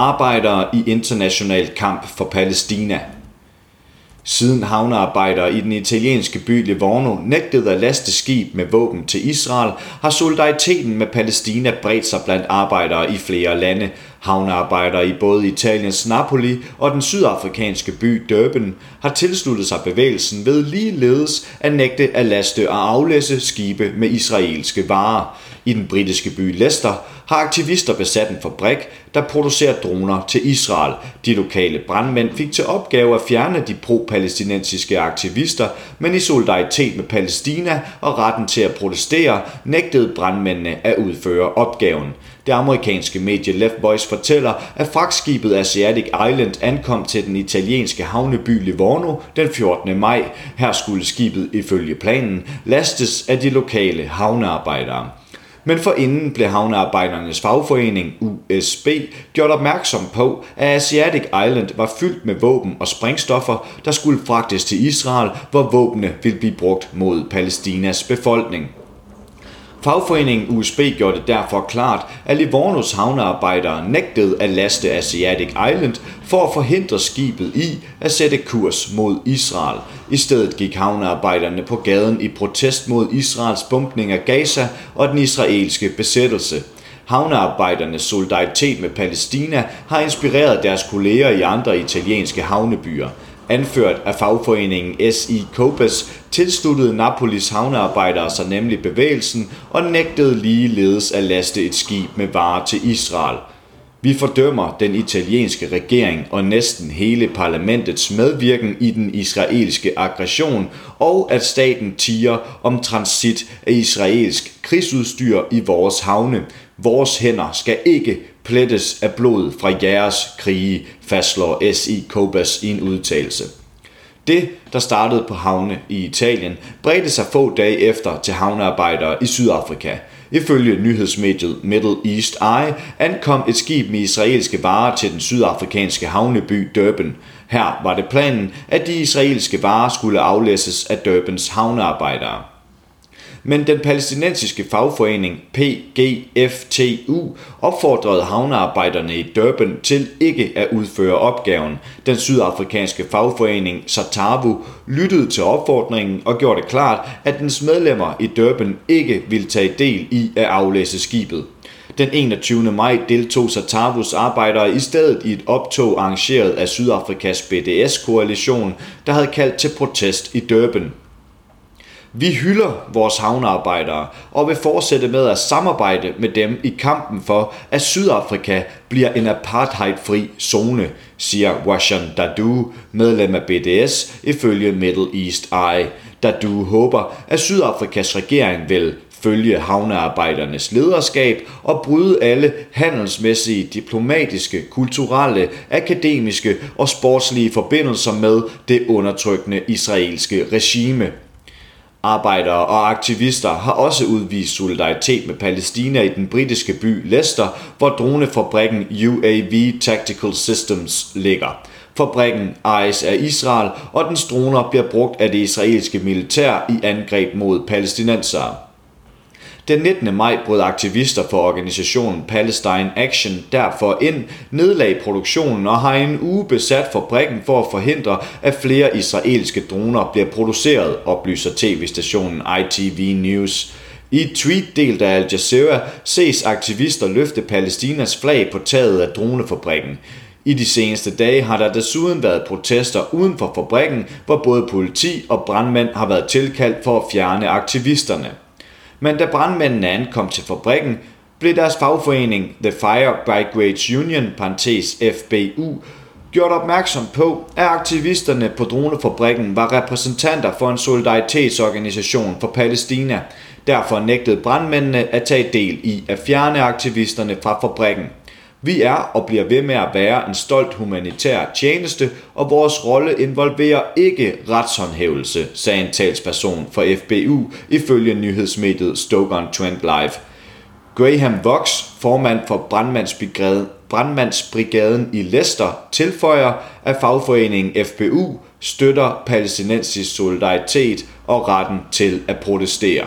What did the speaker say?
Arbejdere i international kamp for Palæstina. Siden havnearbejdere i den italienske by Livorno nægtede at laste skib med våben til Israel, har solidariteten med Palæstina bredt sig blandt arbejdere i flere lande. Havnearbejdere i både Italiens Napoli og den sydafrikanske by Durban har tilsluttet sig bevægelsen ved ligeledes at nægte at laste og aflæse skibe med israelske varer. I den britiske by Leicester har aktivister besat en fabrik, der producerer droner til Israel. De lokale brandmænd fik til opgave at fjerne de pro-palæstinensiske aktivister, men i solidaritet med Palæstina og retten til at protestere, nægtede brandmændene at udføre opgaven. Det amerikanske medie Left Voice fortæller, at fragtskibet Asiatic Island ankom til den italienske havneby Livorno den 14. maj. Her skulle skibet ifølge planen lastes af de lokale havnearbejdere. Men forinden blev havnearbejdernes fagforening USB gjort opmærksom på, at Asiatic Island var fyldt med våben og sprængstoffer, der skulle fragtes til Israel, hvor våbnene ville blive brugt mod Palæstinas befolkning. Fagforeningen USB gjorde det derfor klart, at Livornos havnearbejdere nægtede at laste Asiatic Island for at forhindre skibet i at sætte kurs mod Israel. I stedet gik havnearbejderne på gaden i protest mod Israels bumpning af Gaza og den israelske besættelse. Havnearbejdernes solidaritet med Palæstina har inspireret deres kolleger i andre italienske havnebyer. Anført af fagforeningen SI Copes tilsluttede Napolis havnearbejdere sig nemlig bevægelsen og nægtede ligeledes at laste et skib med varer til Israel. Vi fordømmer den italienske regering og næsten hele parlamentets medvirken i den israelske aggression og at staten tiger om transit af israelsk krigsudstyr i vores havne. Vores hænder skal ikke plettes af blod fra jeres krige, fastslår S.I. Kobas i en udtalelse. Det, der startede på havne i Italien, bredte sig få dage efter til havnearbejdere i Sydafrika. Ifølge nyhedsmediet Middle East Eye ankom et skib med israelske varer til den sydafrikanske havneby Durban. Her var det planen, at de israelske varer skulle aflæses af Durbans havnearbejdere men den palæstinensiske fagforening PGFTU opfordrede havnearbejderne i Durban til ikke at udføre opgaven. Den sydafrikanske fagforening Satavu lyttede til opfordringen og gjorde det klart, at dens medlemmer i Durban ikke ville tage del i at aflæse skibet. Den 21. maj deltog Satavus arbejdere i stedet i et optog arrangeret af Sydafrikas BDS-koalition, der havde kaldt til protest i Durban. Vi hylder vores havnearbejdere og vil fortsætte med at samarbejde med dem i kampen for, at Sydafrika bliver en apartheidfri zone, siger Washan Dadu, medlem af BDS, ifølge Middle East Eye. Dadu håber, at Sydafrikas regering vil følge havnearbejdernes lederskab og bryde alle handelsmæssige, diplomatiske, kulturelle, akademiske og sportslige forbindelser med det undertrykkende israelske regime. Arbejdere og aktivister har også udvist solidaritet med Palæstina i den britiske by Leicester, hvor dronefabrikken UAV Tactical Systems ligger. Fabrikken ejes af Israel, og dens droner bliver brugt af det israelske militær i angreb mod palæstinensere. Den 19. maj brød aktivister for organisationen Palestine Action derfor ind, nedlag produktionen og har en uge besat fabrikken for at forhindre, at flere israelske droner bliver produceret, oplyser tv-stationen ITV News. I et tweet delt af Al Jazeera ses aktivister løfte Palæstinas flag på taget af dronefabrikken. I de seneste dage har der desuden været protester uden for fabrikken, hvor både politi og brandmænd har været tilkaldt for at fjerne aktivisterne men da brandmændene ankom til fabrikken, blev deres fagforening The Fire Brigades Union, parentes FBU, gjort opmærksom på, at aktivisterne på dronefabrikken var repræsentanter for en solidaritetsorganisation for Palæstina. Derfor nægtede brandmændene at tage del i at fjerne aktivisterne fra fabrikken. Vi er og bliver ved med at være en stolt humanitær tjeneste, og vores rolle involverer ikke retshåndhævelse, sagde en talsperson for FBU ifølge nyhedsmediet Stoke-on-Trent Live. Graham Vox, formand for brandmandsbrigaden, brandmandsbrigaden i Leicester, tilføjer, at fagforeningen FBU støtter palæstinensisk solidaritet og retten til at protestere.